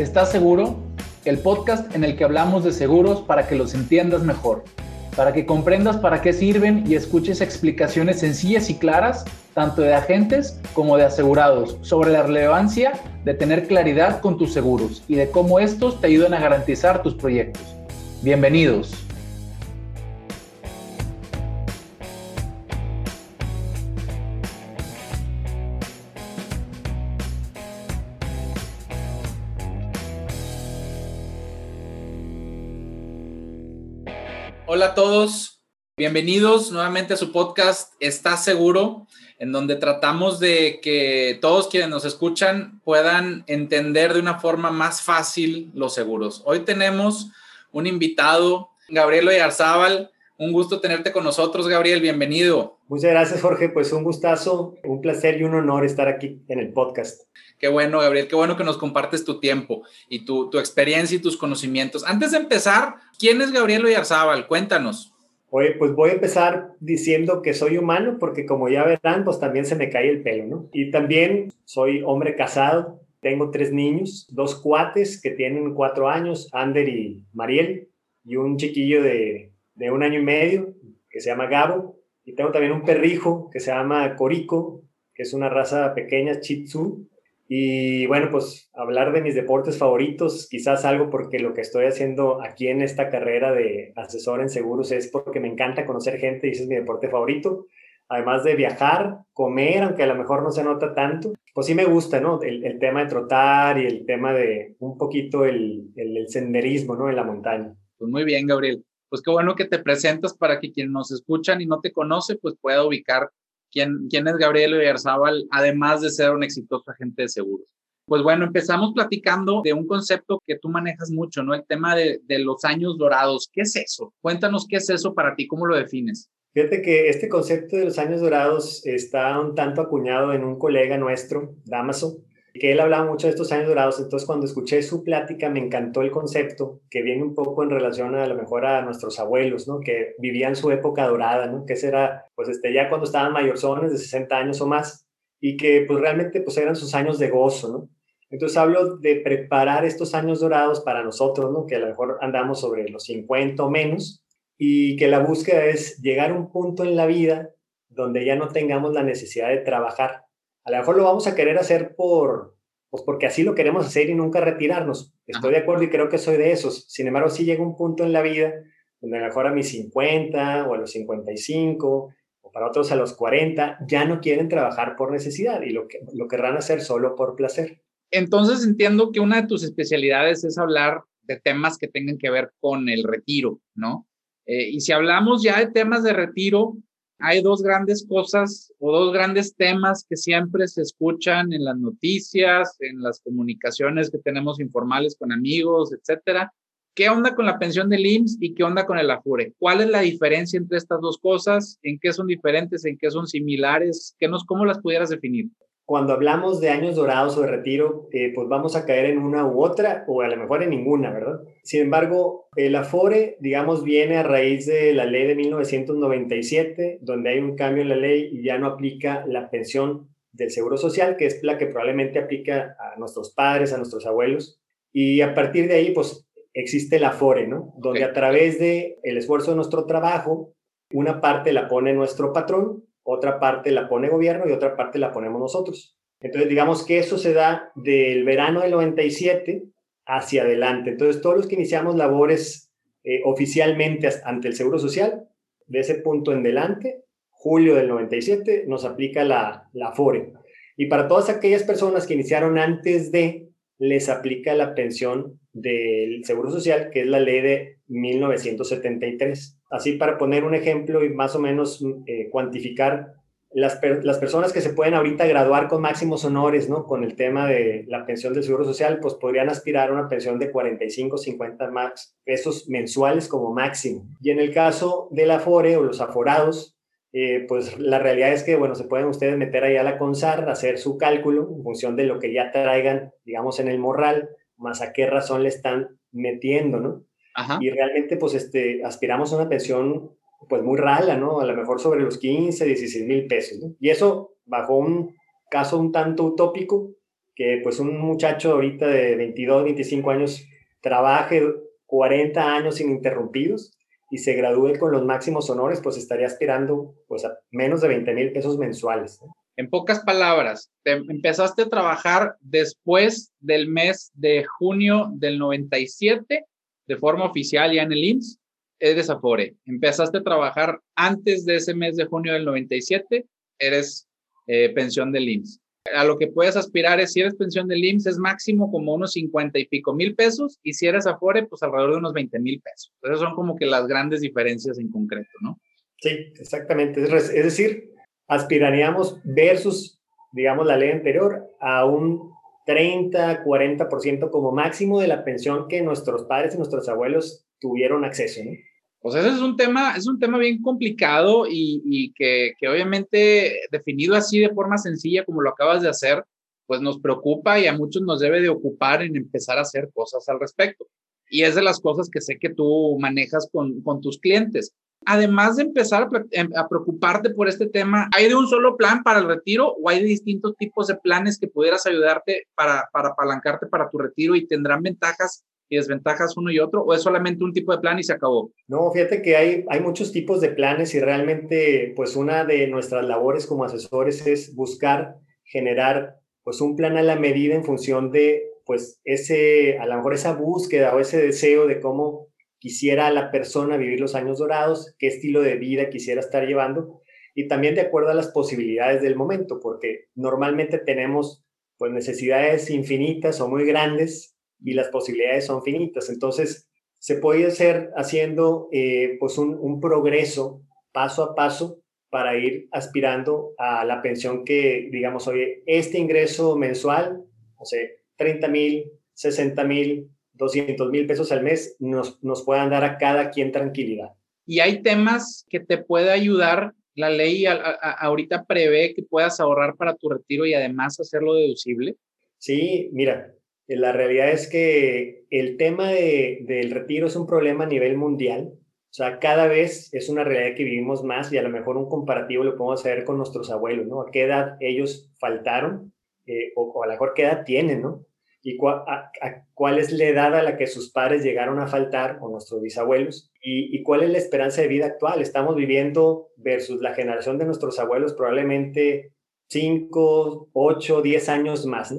¿Estás seguro? El podcast en el que hablamos de seguros para que los entiendas mejor, para que comprendas para qué sirven y escuches explicaciones sencillas y claras, tanto de agentes como de asegurados, sobre la relevancia de tener claridad con tus seguros y de cómo estos te ayudan a garantizar tus proyectos. Bienvenidos. Bienvenidos nuevamente a su podcast ¿Estás seguro? En donde tratamos de que todos quienes nos escuchan puedan entender de una forma más fácil los seguros. Hoy tenemos un invitado, Gabriel Oyarzábal. Un gusto tenerte con nosotros, Gabriel. Bienvenido. Muchas gracias, Jorge. Pues un gustazo, un placer y un honor estar aquí en el podcast. Qué bueno, Gabriel, qué bueno que nos compartes tu tiempo y tu, tu experiencia y tus conocimientos. Antes de empezar, ¿quién es Gabriel Oyarzábal? Cuéntanos. Oye, pues voy a empezar diciendo que soy humano porque como ya verán, pues también se me cae el pelo, ¿no? Y también soy hombre casado, tengo tres niños, dos cuates que tienen cuatro años, Ander y Mariel, y un chiquillo de, de un año y medio que se llama Gabo, y tengo también un perrijo que se llama Corico, que es una raza pequeña, Chitsu, y bueno, pues hablar de mis deportes favoritos, quizás algo porque lo que estoy haciendo aquí en esta carrera de asesor en seguros es porque me encanta conocer gente y ese es mi deporte favorito. Además de viajar, comer, aunque a lo mejor no se nota tanto, pues sí me gusta, ¿no? El, tema de trotar y el tema de un poquito el, el, senderismo, ¿no? En la montaña. Pues muy bien, Gabriel. Pues qué bueno que te presentas para que quien nos escuchan y no te conoce, pues pueda ubicar quién, es Gabriel Oyarzábal, además de ser un exitoso agente de seguros. Pues bueno, empezamos platicando de un concepto que tú manejas mucho, ¿no? El tema de, de los años dorados. ¿Qué es eso? Cuéntanos qué es eso para ti, cómo lo defines. Fíjate que este concepto de los años dorados está un tanto acuñado en un colega nuestro, Damaso, que él hablaba mucho de estos años dorados, entonces cuando escuché su plática me encantó el concepto, que viene un poco en relación a, lo mejor a nuestros abuelos, ¿no? Que vivían su época dorada, ¿no? Que era, pues, este, ya cuando estaban mayorzones de 60 años o más, y que, pues, realmente, pues, eran sus años de gozo, ¿no? Entonces hablo de preparar estos años dorados para nosotros, ¿no? Que a lo mejor andamos sobre los 50 o menos, y que la búsqueda es llegar a un punto en la vida donde ya no tengamos la necesidad de trabajar, a lo mejor lo vamos a querer hacer por, pues porque así lo queremos hacer y nunca retirarnos. Estoy de acuerdo y creo que soy de esos. Sin embargo, sí llega un punto en la vida donde a lo mejor a mis 50 o a los 55 o para otros a los 40 ya no quieren trabajar por necesidad y lo, que, lo querrán hacer solo por placer. Entonces entiendo que una de tus especialidades es hablar de temas que tengan que ver con el retiro, ¿no? Eh, y si hablamos ya de temas de retiro, hay dos grandes cosas o dos grandes temas que siempre se escuchan en las noticias, en las comunicaciones que tenemos informales con amigos, etcétera. ¿Qué onda con la pensión del IMSS y qué onda con el AFURE? ¿Cuál es la diferencia entre estas dos cosas? ¿En qué son diferentes? ¿En qué son similares? ¿Qué nos, ¿Cómo las pudieras definir? Cuando hablamos de años dorados o de retiro, eh, pues vamos a caer en una u otra o a lo mejor en ninguna, ¿verdad? Sin embargo, el Afore, digamos, viene a raíz de la ley de 1997, donde hay un cambio en la ley y ya no aplica la pensión del Seguro Social, que es la que probablemente aplica a nuestros padres, a nuestros abuelos. Y a partir de ahí, pues existe el Afore, ¿no? Donde a través del el esfuerzo de nuestro trabajo, una parte la pone nuestro patrón otra parte la pone gobierno y otra parte la ponemos nosotros. Entonces, digamos que eso se da del verano del 97 hacia adelante. Entonces, todos los que iniciamos labores eh, oficialmente ante el Seguro Social, de ese punto en adelante, julio del 97, nos aplica la, la FORE. Y para todas aquellas personas que iniciaron antes de, les aplica la pensión del Seguro Social, que es la ley de 1973. Así para poner un ejemplo y más o menos eh, cuantificar las, las, personas que se pueden ahorita graduar con máximos honores, ¿no? Con el tema de la pensión del Seguro Social, pues podrían aspirar a una pensión de 45, 50 más pesos mensuales como máximo. Y en el caso del Afore o los aforados, eh, pues la realidad es que, bueno, se pueden ustedes meter ahí a la CONSAR, hacer su cálculo en función de lo que ya traigan, digamos, en el morral, más a qué razón le están metiendo, ¿no? Y realmente, pues, este, aspiramos a una pensión, pues, muy rala, ¿no? A lo mejor sobre los 15, 16 mil pesos, ¿no? Y eso, bajo un caso un tanto utópico, que pues un muchacho ahorita de 22, 25 años trabaje 40 años ininterrumpidos y se gradúe con los máximos honores, pues estaría aspirando pues a menos de 20 mil pesos mensuales. En pocas palabras, te empezaste a trabajar después del mes de junio del 97 de forma oficial ya en el IMSS, eres Afore. Empezaste a trabajar antes de ese mes de junio del 97, eres eh, pensión del IMSS. A lo que puedes aspirar es, si eres pensión del IMSS, es máximo como unos 50 y pico mil pesos, y si eres Afore, pues alrededor de unos 20 mil pesos. Esas son como que las grandes diferencias en concreto, ¿no? Sí, exactamente. Es decir, aspiraríamos versus, digamos, la ley anterior a un 30, 40% como máximo de la pensión que nuestros padres y nuestros abuelos tuvieron acceso, ¿no? Pues ese es un tema, es un tema bien complicado y, que, obviamente definido así de forma sencilla como lo acabas de hacer, pues nos preocupa y a muchos nos debe de ocupar en empezar a hacer cosas al respecto. Y es de las cosas que sé que tú manejas con tus clientes además de empezar em, a, preocuparte por este tema, ¿hay de un solo plan para el retiro o hay de distintos tipos de planes que pudieras ayudarte para, para apalancarte para tu retiro y tendrán ventajas y desventajas uno y otro o es solamente un tipo de plan y se acabó? No, fíjate que hay, hay muchos tipos de planes y realmente pues una de nuestras labores como asesores es buscar generar pues un plan a la medida en función de pues ese, a lo mejor esa búsqueda o ese deseo de cómo quisiera la persona vivir los años dorados, qué estilo de vida quisiera estar llevando y también de acuerdo a las posibilidades del momento, porque normalmente tenemos pues necesidades infinitas o muy grandes y las posibilidades son finitas. Entonces, se puede hacer haciendo eh, pues un, progreso paso a paso para ir aspirando a la pensión que, digamos, oye, este ingreso mensual, o sea, 30 mil, 60 mil, 200 mil pesos al mes nos, nos puedan dar a cada quien tranquilidad. Y hay temas que te puede ayudar. La ley ahorita prevé que puedas ahorrar para tu retiro y además hacerlo deducible. Sí, mira, la realidad es que el tema de, del retiro es un problema a nivel mundial. O sea, cada vez es una realidad que vivimos más y a lo mejor un comparativo lo podemos hacer con nuestros abuelos, ¿no? ¿A qué edad ellos faltaron? Eh, o, o, a lo mejor qué edad tienen, ¿no? Y cuál es la edad a la que sus padres llegaron a faltar o nuestros bisabuelos y, cuál es la esperanza de vida actual. Estamos viviendo versus la generación de nuestros abuelos probablemente 5, 8, 10 años más.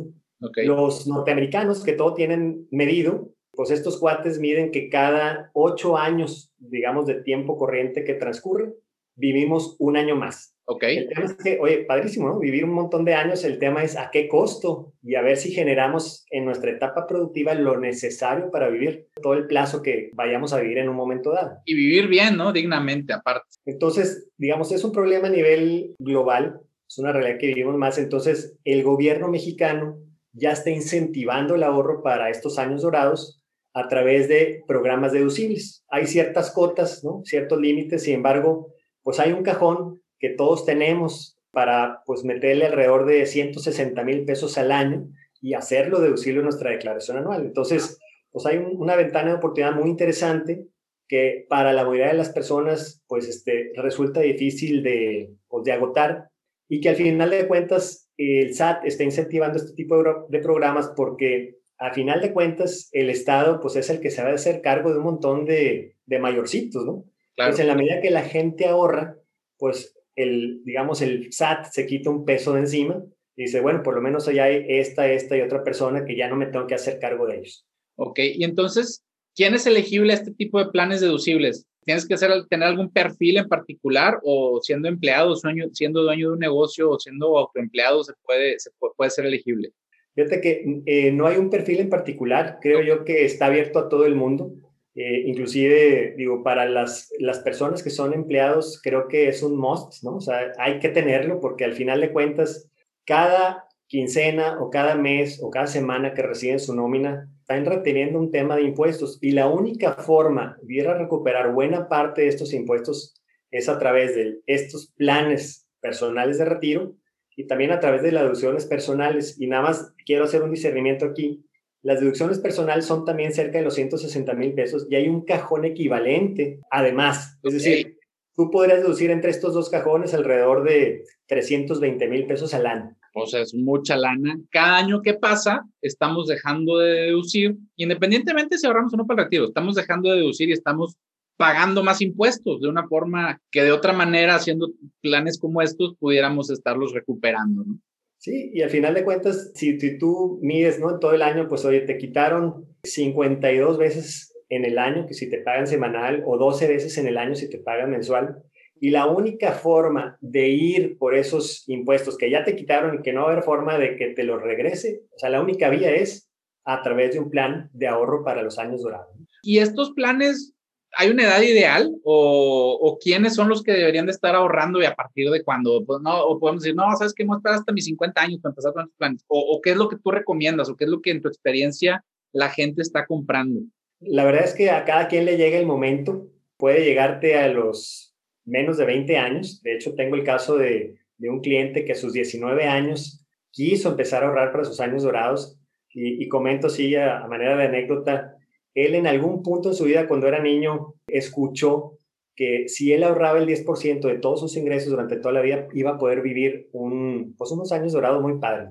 Los norteamericanos que todo tienen medido, pues estos cuates miden que cada 8 años, digamos, de tiempo corriente que transcurre, vivimos un año más. Ok. El tema es que, oye, padrísimo, ¿no? Vivir un montón de años, el tema es a qué costo y a ver si generamos en nuestra etapa productiva lo necesario para vivir todo el plazo que vayamos a vivir en un momento dado. Y vivir bien, ¿no? Dignamente, aparte. Entonces, digamos, es un problema a nivel global, es una realidad que vivimos más. Entonces, el gobierno mexicano ya está incentivando el ahorro para estos años dorados a través de programas deducibles. Hay ciertas cotas, ¿no? Ciertos límites, sin embargo, pues hay un cajón que todos tenemos para pues meterle alrededor de 160 mil pesos al año y hacerlo deducible en nuestra declaración anual. Entonces, pues hay una ventana de oportunidad muy interesante que para la mayoría de las personas pues este, resulta difícil de, pues, de agotar y que al final de cuentas el SAT está incentivando este tipo de, de programas porque a final de cuentas el Estado pues es el que se va a hacer cargo de un montón de, de mayorcitos, ¿no? Claro. Pues en la medida que la gente ahorra, pues el, digamos, el SAT se quita un peso de encima y dice, bueno, por lo menos allá hay esta, esta y otra persona que ya no me tengo que hacer cargo de ellos. Ok, y entonces, ¿quién es elegible a este tipo de planes deducibles? ¿Tienes que ser, tener algún perfil en particular o siendo empleado, siendo dueño de un negocio o siendo autoempleado se puede, se puede, ser elegible? Fíjate que eh, no hay un perfil en particular, creo yo que está abierto a todo el mundo. Eh, inclusive, digo, para las, las personas que son empleados, creo que es un must, ¿no? O sea, hay que tenerlo porque al final de cuentas, cada quincena o cada mes o cada semana que reciben su nómina, están reteniendo un tema de impuestos y la única forma de ir a recuperar buena parte de estos impuestos es a través de estos planes personales de retiro y también a través de las deducciones personales. Y nada más quiero hacer un discernimiento aquí. Las deducciones personales son también cerca de los 160 mil pesos y hay un cajón equivalente además. Es decir, tú podrías deducir entre estos dos cajones alrededor de 320 mil pesos al año. pues es mucha lana. Cada año que pasa, estamos dejando de deducir, independientemente si ahorramos o no para el retiro, estamos dejando de deducir y estamos pagando más impuestos de una forma que de otra manera, haciendo planes como estos, pudiéramos estarlos recuperando, ¿no? Sí, y al final de cuentas, si, tú mides, ¿no? Todo el año, pues oye, te quitaron 52 veces en el año que si te pagan semanal o 12 veces en el año si te pagan mensual. Y la única forma de ir por esos impuestos que ya te quitaron y que no va a haber forma de que te los regrese, o sea, la única vía es a través de un plan de ahorro para los años dorados. Y estos planes ¿hay una edad ideal o, quiénes son los que deberían de estar ahorrando y a partir de cuándo? Pues no, o podemos decir, no, sabes que voy a esperar hasta mis 50 años para empezar con estos planes. O, qué es lo que tú recomiendas o qué es lo que en tu experiencia la gente está comprando. La verdad es que a cada quien le llega el momento. Puede llegarte a los menos de 20 años. De hecho, tengo el caso de, un cliente que a sus 19 años quiso empezar a ahorrar para sus años dorados. Y, comento, sí, a manera de anécdota, él en algún punto en su vida, cuando era niño, escuchó que si él ahorraba el 10% de todos sus ingresos durante toda la vida, iba a poder vivir un, pues unos años dorados muy padres.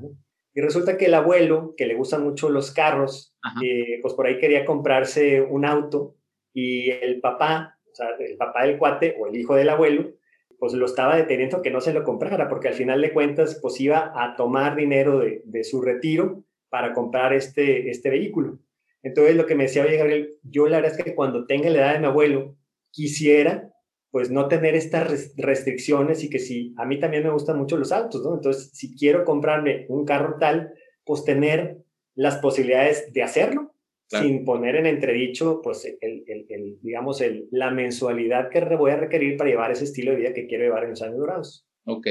Y resulta que el abuelo, que le gustan mucho los carros, eh, pues por ahí quería comprarse un auto y el papá, o sea, el papá del cuate o el hijo del abuelo, pues lo estaba deteniendo que no se lo comprara, porque al final de cuentas, pues iba a tomar dinero de, de su retiro para comprar este, este vehículo. Entonces lo que me decía, oye Gabriel, yo la verdad es que cuando tenga la edad de mi abuelo, quisiera pues no tener estas restricciones y que si a mí también me gustan mucho los autos, ¿no? Entonces, si quiero comprarme un carro tal, pues tener las posibilidades de hacerlo sin poner en entredicho, pues, el, el, digamos, el, la mensualidad que voy a requerir para llevar ese estilo de vida que quiero llevar en los años dorados. Ok,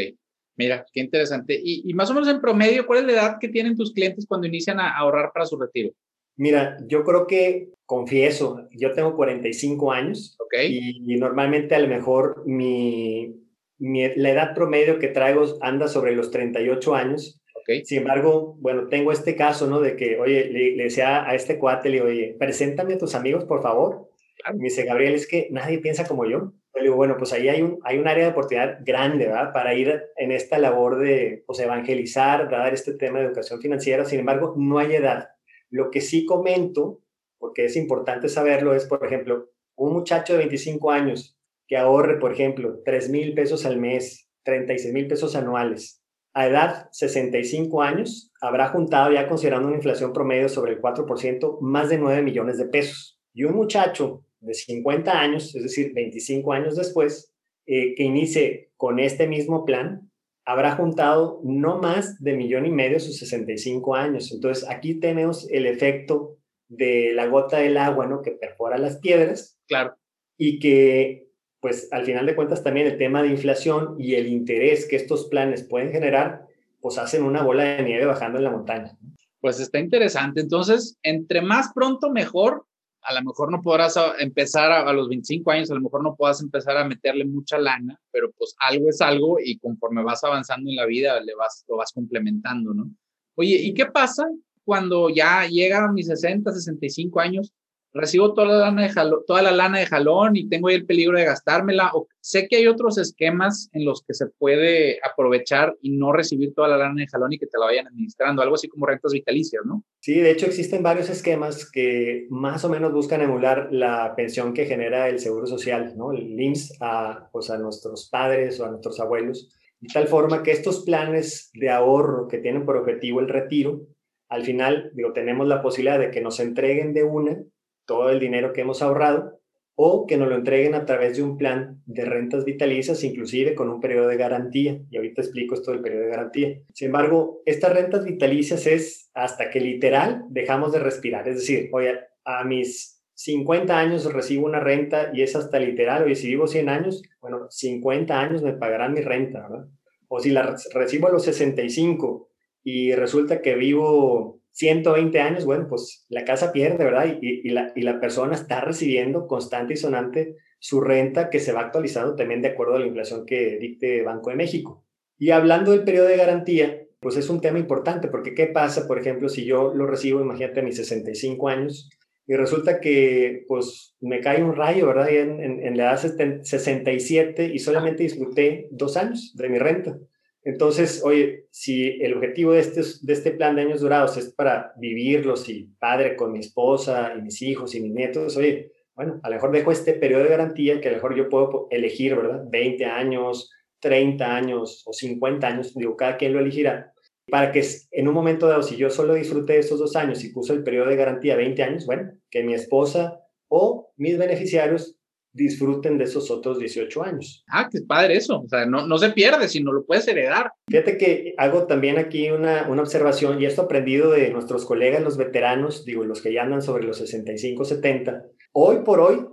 mira, qué interesante. Y, y, más o menos en promedio, ¿cuál es la edad que tienen tus clientes cuando inician a ahorrar para su retiro? Mira, yo creo que, confieso, yo tengo 45 años y, normalmente a lo mejor mi, la edad promedio que traigo anda sobre los 38 años. Sin embargo, bueno, tengo este caso, ¿no? De que, oye, le, decía a este cuate, le digo, oye, preséntame a tus amigos, por favor. Me dice, Gabriel, es que nadie piensa como yo. Le digo, bueno, pues ahí hay un, hay un área de oportunidad grande, ¿verdad? Para ir en esta labor de, pues, evangelizar, dar este tema de educación financiera. Sin embargo, no hay edad. Lo que sí comento, porque es importante saberlo, es, por ejemplo, un muchacho de 25 años que ahorre, por ejemplo, 3 mil pesos al mes, 36 mil pesos anuales, a edad 65 años, habrá juntado, ya considerando una inflación promedio sobre el 4%, más de 9 millones de pesos. Y un muchacho de 50 años, es decir, 25 años después, eh, que inicie con este mismo plan, habrá juntado no más de millón y medio sus 65 años. Entonces, aquí tenemos el efecto de la gota del agua, ¿no? Que perfora las piedras. Claro. Y que, pues, al final de cuentas, también el tema de inflación y el interés que estos planes pueden generar, pues hacen una bola de nieve bajando en la montaña. Pues está interesante. Entonces, entre más pronto, mejor a lo mejor no podrás empezar a, los 25 años, a lo mejor no puedas empezar a meterle mucha lana, pero pues algo es algo y conforme vas avanzando en la vida, le vas, lo vas complementando, ¿no? Oye, ¿y qué pasa cuando ya llega a mis 60, 65 años recibo toda la lana de jalón, toda la lana de jalón y tengo ahí el peligro de gastármela. O sé que hay otros esquemas en los que se puede aprovechar y no recibir toda la lana de jalón y que te la vayan administrando, algo así como rentas vitalicias, ¿no? Sí, de hecho existen varios esquemas que más o menos buscan emular la pensión que genera el Seguro Social, ¿no? El IMSS a, pues a nuestros padres o a nuestros abuelos, de tal forma que estos planes de ahorro que tienen por objetivo el retiro, al final, digo, tenemos la posibilidad de que nos entreguen de una todo el dinero que hemos ahorrado o que nos lo entreguen a través de un plan de rentas vitalicias, inclusive con un periodo de garantía. Y ahorita explico esto del periodo de garantía. Sin embargo, estas rentas vitalicias es hasta que literal dejamos de respirar. Es decir, oye, a mis 50 años recibo una renta y es hasta literal, oye, si vivo 100 años, bueno, 50 años me pagarán mi renta, ¿verdad? O si la recibo a los 65 y resulta que vivo 120 años, bueno, pues la casa pierde, ¿verdad? Y, la, y, la, persona está recibiendo constante y sonante su renta que se va actualizando también de acuerdo a la inflación que dicte Banco de México. Y hablando del periodo de garantía, pues es un tema importante, porque ¿qué pasa, por ejemplo, si yo lo recibo, imagínate, a mis 65 años, y resulta que, pues, me cae un rayo, ¿verdad? Y en, en, en la edad 67 y solamente disfruté dos años de mi renta. Entonces, oye, si el objetivo de este, de este plan de años durados es para vivirlos y padre con mi esposa y mis hijos y mis nietos, oye, bueno, a lo mejor dejo este periodo de garantía que a lo mejor yo puedo elegir, ¿verdad? 20 años, 30 años o 50 años, digo, cada quien lo elegirá, para que en un momento dado, si yo solo disfruté esos dos años y puse el periodo de garantía 20 años, bueno, que mi esposa o mis beneficiarios disfruten de esos otros 18 años. Ah, qué padre eso. O sea, no, no se pierde, sino lo puedes heredar. Fíjate que hago también aquí una, una observación y esto aprendido de nuestros colegas, los veteranos, digo, los que ya andan sobre los 65, 70. Hoy por hoy,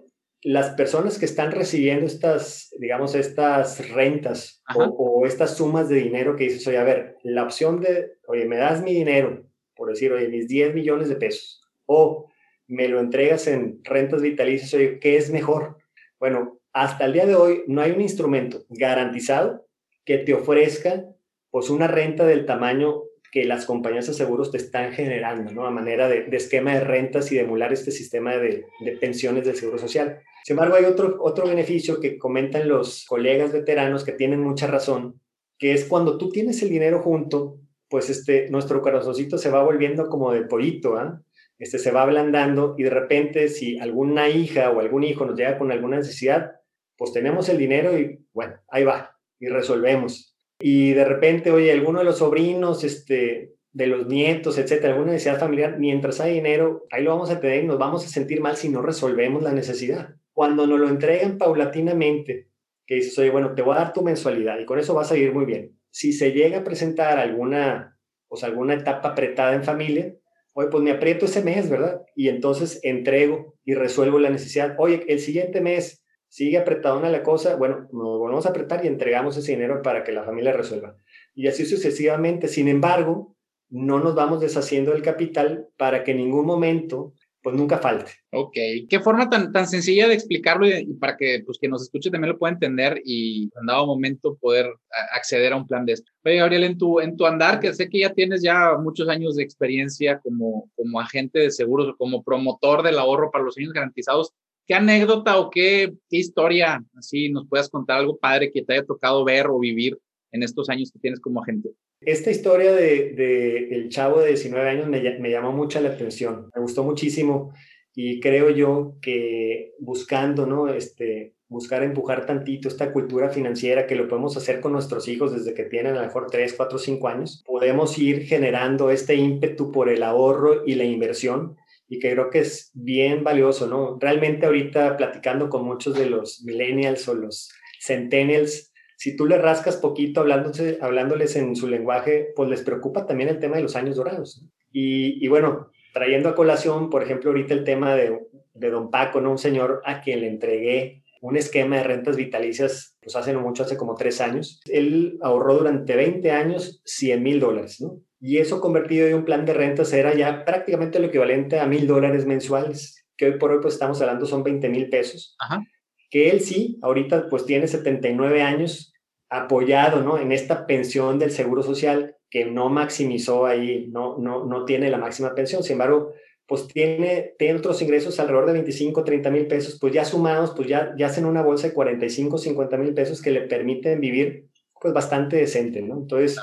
las personas que están recibiendo estas, digamos, estas rentas o, o, estas sumas de dinero que dices, oye, a ver, la opción de, oye, me das mi dinero, por decir, oye, mis 10 millones de pesos, o me lo entregas en rentas vitalicias, oye, ¿qué es mejor? Bueno, hasta el día de hoy no hay un instrumento garantizado que te ofrezca pues una renta del tamaño que las compañías de seguros te están generando, ¿no? A manera de, esquema de rentas y de emular este sistema de, pensiones del Seguro Social. Sin embargo, hay otro, otro beneficio que comentan los colegas veteranos que tienen mucha razón, que es cuando tú tienes el dinero junto, pues este, nuestro corazoncito se va volviendo como de pollito, ¿ah? Este, se va ablandando y de repente si alguna hija o algún hijo nos llega con alguna necesidad, pues tenemos el dinero y bueno, ahí va y resolvemos. Y de repente, oye, alguno de los sobrinos, este, de los nietos, etcétera, alguna necesidad familiar, mientras hay dinero, ahí lo vamos a tener y nos vamos a sentir mal si no resolvemos la necesidad. Cuando nos lo entregan paulatinamente, que dices, oye, bueno, te voy a dar tu mensualidad y con eso vas a ir muy bien. Si se llega a presentar alguna, pues alguna etapa apretada en familia, oye, pues me aprieto ese mes, ¿verdad? Y entonces entrego y resuelvo la necesidad. Oye, el siguiente mes sigue apretadona la cosa, bueno, nos volvemos a apretar y entregamos ese dinero para que la familia resuelva. Y así sucesivamente. Sin embargo, no nos vamos deshaciendo del capital para que en ningún momento pues nunca falte. Ok, qué forma tan, tan sencilla de explicarlo y, para que pues que nos escuche también lo pueda entender y en dado momento poder acceder a un plan de esto. Oye, Gabriel, en tu, en tu andar, que sé que ya tienes ya muchos años de experiencia como, como agente de seguros o como promotor del ahorro para los años garantizados, ¿qué anécdota o qué, qué historia así nos puedas contar algo padre que te haya tocado ver o vivir en estos años que tienes como agente? Esta historia de, el chavo de 19 años me, me, llamó mucho la atención, me gustó muchísimo y creo yo que buscando, ¿no? Este, buscar empujar tantito esta cultura financiera que lo podemos hacer con nuestros hijos desde que tienen a lo mejor 3, 4, 5 años, podemos ir generando este ímpetu por el ahorro y la inversión y que creo que es bien valioso, ¿no? Realmente ahorita platicando con muchos de los millennials o los centennials, si tú le rascas poquito hablándoles en su lenguaje, pues les preocupa también el tema de los años dorados. Y, bueno, trayendo a colación, por ejemplo, ahorita el tema de, de don Paco, ¿no? Un señor a quien le entregué un esquema de rentas vitalicias, pues hace no mucho, hace como tres años. Él ahorró durante 20 años 100 mil dólares, ¿no? Y eso convertido en un plan de rentas era ya prácticamente lo equivalente a mil dólares mensuales, que hoy por hoy pues estamos hablando son 20 mil pesos. Ajá que él sí, ahorita pues tiene 79 años apoyado, ¿no? En esta pensión del Seguro Social que no maximizó ahí, no, no, no tiene la máxima pensión, sin embargo, pues tiene, tiene otros ingresos alrededor de 25, 30 mil pesos, pues ya sumados, pues ya, ya hacen una bolsa de 45, 50 mil pesos que le permiten vivir pues bastante decente, ¿no? Entonces,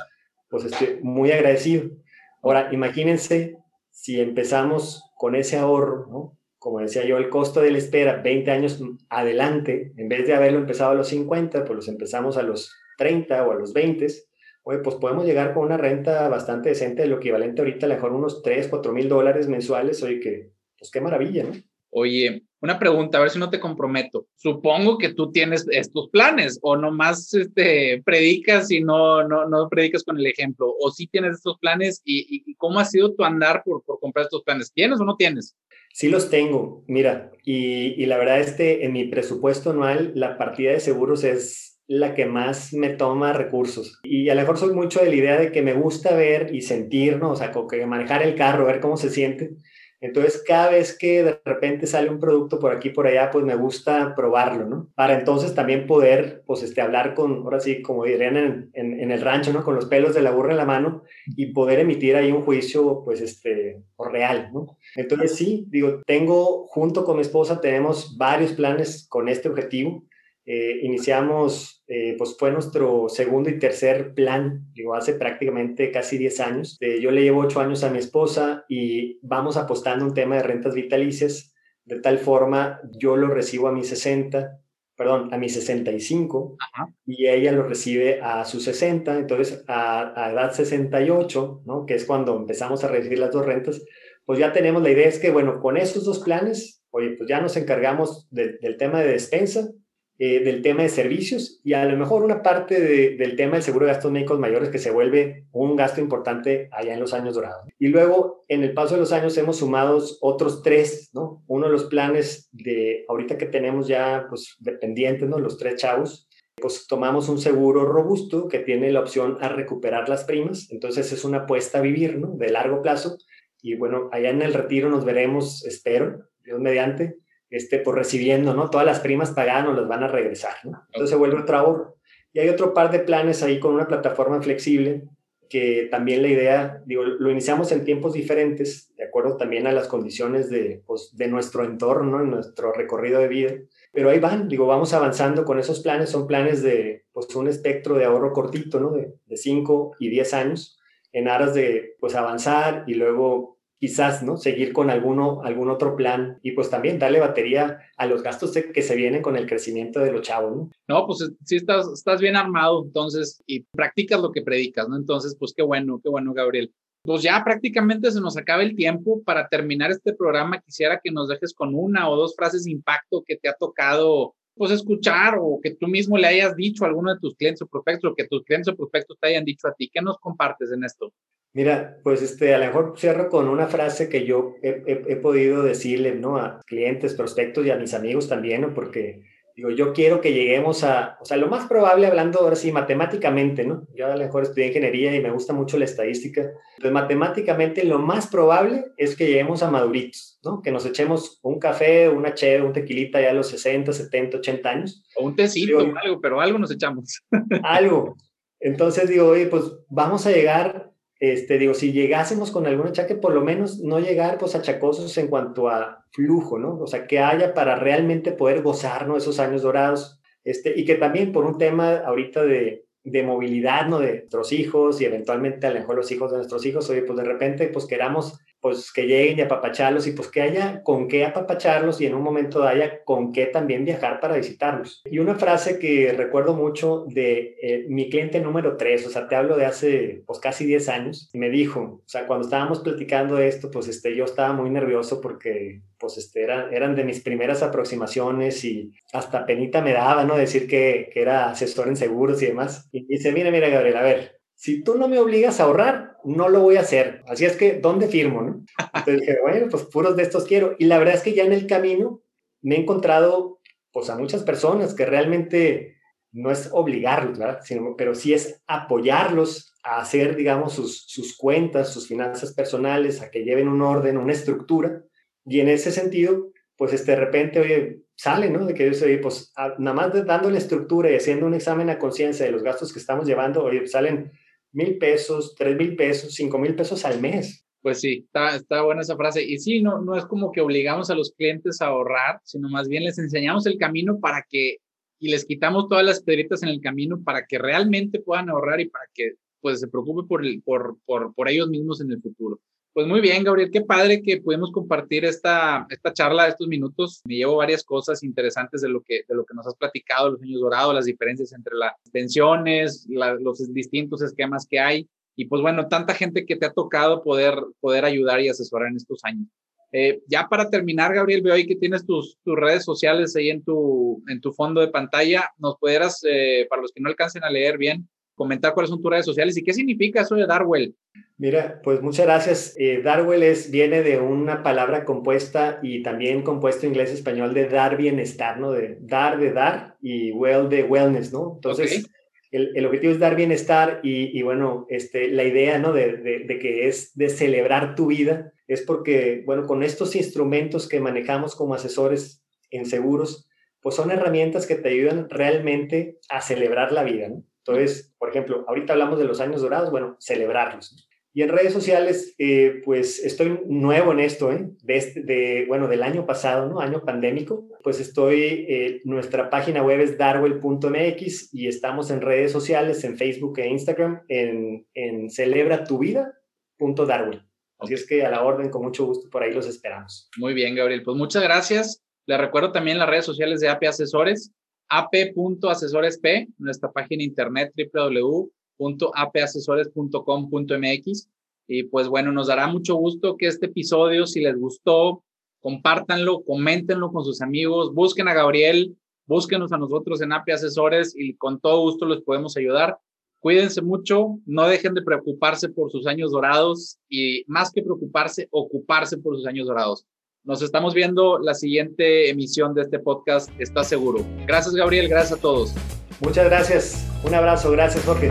pues estoy muy agradecido. Ahora, imagínense si empezamos con ese ahorro, ¿no? Como decía yo, el costo de la espera 20 años adelante, en vez de haberlo empezado a los 50, pues los empezamos a los 30 o a los 20, oye, pues podemos llegar con una renta bastante decente, de lo equivalente ahorita a lo mejor unos 3, 4 mil dólares mensuales, oye, que, pues qué maravilla, ¿no? Oye, una pregunta, a ver si no te comprometo. Supongo que tú tienes estos planes o nomás este, predicas y no, no, no predicas con el ejemplo, o sí tienes estos planes y, y cómo ha sido tu andar por, por comprar estos planes. ¿Tienes o no tienes? Sí los tengo, mira, y, la verdad este, en mi presupuesto anual la partida de seguros es la que más me toma recursos. Y a lo mejor soy mucho de la idea de que me gusta ver y sentir, ¿no? O sea, que manejar el carro, ver cómo se siente. Entonces, cada vez que de repente sale un producto por aquí, por allá, pues me gusta probarlo, ¿no? Para entonces también poder, pues, este, hablar con, ahora sí, como dirían en, el rancho, ¿no? Con los pelos de la burra en la mano y poder emitir ahí un juicio, pues, este, real, ¿no? Entonces, sí, digo, tengo, junto con mi esposa, tenemos varios planes con este objetivo. Eh, iniciamos, eh, pues fue nuestro segundo y tercer plan, digo, hace prácticamente casi 10 años. Eh, yo le llevo 8 años a mi esposa y vamos apostando un tema de rentas vitalicias. De tal forma, yo lo recibo a mis 60, perdón, a mis 65 y ella lo recibe a sus 60. Entonces, a, a edad 68, ¿no? que es cuando empezamos a recibir las dos rentas, pues ya tenemos la idea es que, bueno, con esos dos planes, oye, pues ya nos encargamos del tema de despensa, eh, del tema de servicios y a lo mejor una parte del tema del seguro de gastos médicos mayores que se vuelve un gasto importante allá en los años dorados. Y luego, en el paso de los años, hemos sumado otros tres, ¿no? Uno de los planes de ahorita que tenemos ya, pues, dependientes, ¿no? Los tres chavos, pues tomamos un seguro robusto que tiene la opción a recuperar las primas, entonces es una apuesta a vivir, ¿no? De largo plazo y bueno, allá en el retiro nos veremos, espero, Dios mediante, este, por pues, recibiendo, ¿no? Todas las primas pagadas nos las van a regresar, ¿no? Entonces se vuelve otro ahorro. Y hay otro par de planes ahí con una plataforma flexible que también la idea, digo, lo iniciamos en tiempos diferentes, de acuerdo también a las condiciones de, pues, de nuestro entorno, en nuestro recorrido de vida. Pero ahí van, digo, vamos avanzando con esos planes, son planes de pues, un espectro de ahorro cortito, ¿no? De 5 y 10 años, en aras de pues avanzar y luego quizás, ¿no? Seguir con alguno, algún otro plan y pues también darle batería a los gastos que se vienen con el crecimiento de los chavos, ¿no? No, pues sí estás, estás bien armado, entonces, y practicas lo que predicas, ¿no? Entonces, pues qué bueno, qué bueno, Gabriel. Pues ya prácticamente se nos acaba el tiempo. Para terminar este programa, quisiera que nos dejes con una o dos frases de impacto que te ha tocado pues escuchar o que tú mismo le hayas dicho a alguno de tus clientes o prospectos o que tus clientes o prospectos te hayan dicho a ti. ¿Qué nos compartes en esto? Mira, pues este, a lo mejor cierro con una frase que yo he, podido decirle, ¿no? A clientes, prospectos y a mis amigos también, ¿no? Porque digo, yo quiero que lleguemos a, o sea, lo más probable, hablando ahora sí, matemáticamente, ¿no? Yo a lo mejor estudié ingeniería y me gusta mucho la estadística. Entonces, matemáticamente, lo más probable es que lleguemos a maduritos, ¿no? Que nos echemos un café, una cheve, un tequilita ya a los 60, 70, 80 años. O un tecito, algo, pero algo nos echamos. algo. Entonces digo, oye, pues vamos a llegar este, digo, si llegásemos con algún achaque, por lo menos no llegar pues achacosos en cuanto a flujo, ¿no? O sea, que haya para realmente poder gozarnos esos años dorados, este, y que también por un tema ahorita de, de movilidad, ¿no? De nuestros hijos y eventualmente a lo mejor los hijos de nuestros hijos, oye, pues de repente pues queramos pues que lleguen y apapacharlos y pues que haya con qué apapacharlos y en un momento haya con qué también viajar para visitarlos. Y una frase que recuerdo mucho de eh, mi cliente número 3, o sea, te hablo de hace pues casi 10 años, me dijo, o sea, cuando estábamos platicando esto, pues este, yo estaba muy nervioso porque pues este, eran, eran de mis primeras aproximaciones y hasta penita me daba, ¿no? Decir que, que era asesor en seguros y demás. Y dice, mira, mira, Gabriel, a ver, si tú no me obligas a ahorrar, no lo voy a hacer. Así es que, ¿dónde firmo? No? Entonces dije, bueno, pues puros de estos quiero. Y la verdad es que ya en el camino me he encontrado pues a muchas personas que realmente no es obligarlos, ¿verdad? Sino, pero sí es apoyarlos a hacer, digamos, sus, sus cuentas, sus finanzas personales, a que lleven un orden, una estructura. Y en ese sentido, pues este, de repente, oye, sale, ¿no? De que yo soy, pues, nada más dándole estructura y haciendo un examen a conciencia de los gastos que estamos llevando, oye, salen mil pesos, tres mil pesos, cinco mil pesos al mes. Pues sí, está, está buena esa frase. Y sí, no, no es como que obligamos a los clientes a ahorrar, sino más bien les enseñamos el camino para que, y les quitamos todas las piedritas en el camino para que realmente puedan ahorrar y para que pues se preocupe por, por, por, por ellos mismos en el futuro. Pues muy bien, Gabriel, qué padre que pudimos compartir esta, esta charla estos minutos. Me llevo varias cosas interesantes de lo que, de lo que nos has platicado, los años dorados, las diferencias entre las pensiones, los distintos esquemas que hay. Y pues bueno, tanta gente que te ha tocado poder, poder ayudar y asesorar en estos años. Eh, ya para terminar, Gabriel, veo ahí que tienes tus, tus redes sociales ahí en tu, en tu fondo de pantalla. ¿Nos pudieras, eh, para los que no alcancen a leer bien, comentar cuáles son tus redes sociales y qué significa eso de Darwell? Mira, pues muchas gracias. Eh, Darwell es, viene de una palabra compuesta y también compuesto inglés-español de dar bienestar, ¿no? De dar, de dar y well de wellness, ¿no? Entonces, el, el, objetivo es dar bienestar y, y bueno, este, la idea, ¿no? De, de, de, que es de celebrar tu vida, es porque, bueno, con estos instrumentos que manejamos como asesores en seguros, pues son herramientas que te ayudan realmente a celebrar la vida, ¿no? Entonces, por ejemplo, ahorita hablamos de los años dorados, bueno, celebrarlos. Y en redes sociales, eh, pues estoy nuevo en esto, ¿eh? De, este, de, bueno, del año pasado, ¿no? Año pandémico. Pues estoy, eh, nuestra página web es darwell.mx y estamos en redes sociales, en Facebook e Instagram, en, en celebratuVida.darwell. Así es que a la orden, con mucho gusto, por ahí los esperamos. Muy bien, Gabriel. Pues muchas gracias. Les recuerdo también las redes sociales de AP Asesores, ap.asesoresp, nuestra página internet www apasesores.com.mx. Y pues bueno, nos dará mucho gusto que este episodio, si les gustó, compártanlo, coméntenlo con sus amigos, busquen a Gabriel, búsquenos a nosotros en API Asesores y con todo gusto les podemos ayudar. Cuídense mucho, no dejen de preocuparse por sus años dorados y más que preocuparse, ocuparse por sus años dorados. Nos estamos viendo la siguiente emisión de este podcast, está seguro. Gracias Gabriel, gracias a todos. Muchas gracias, un abrazo, gracias Jorge.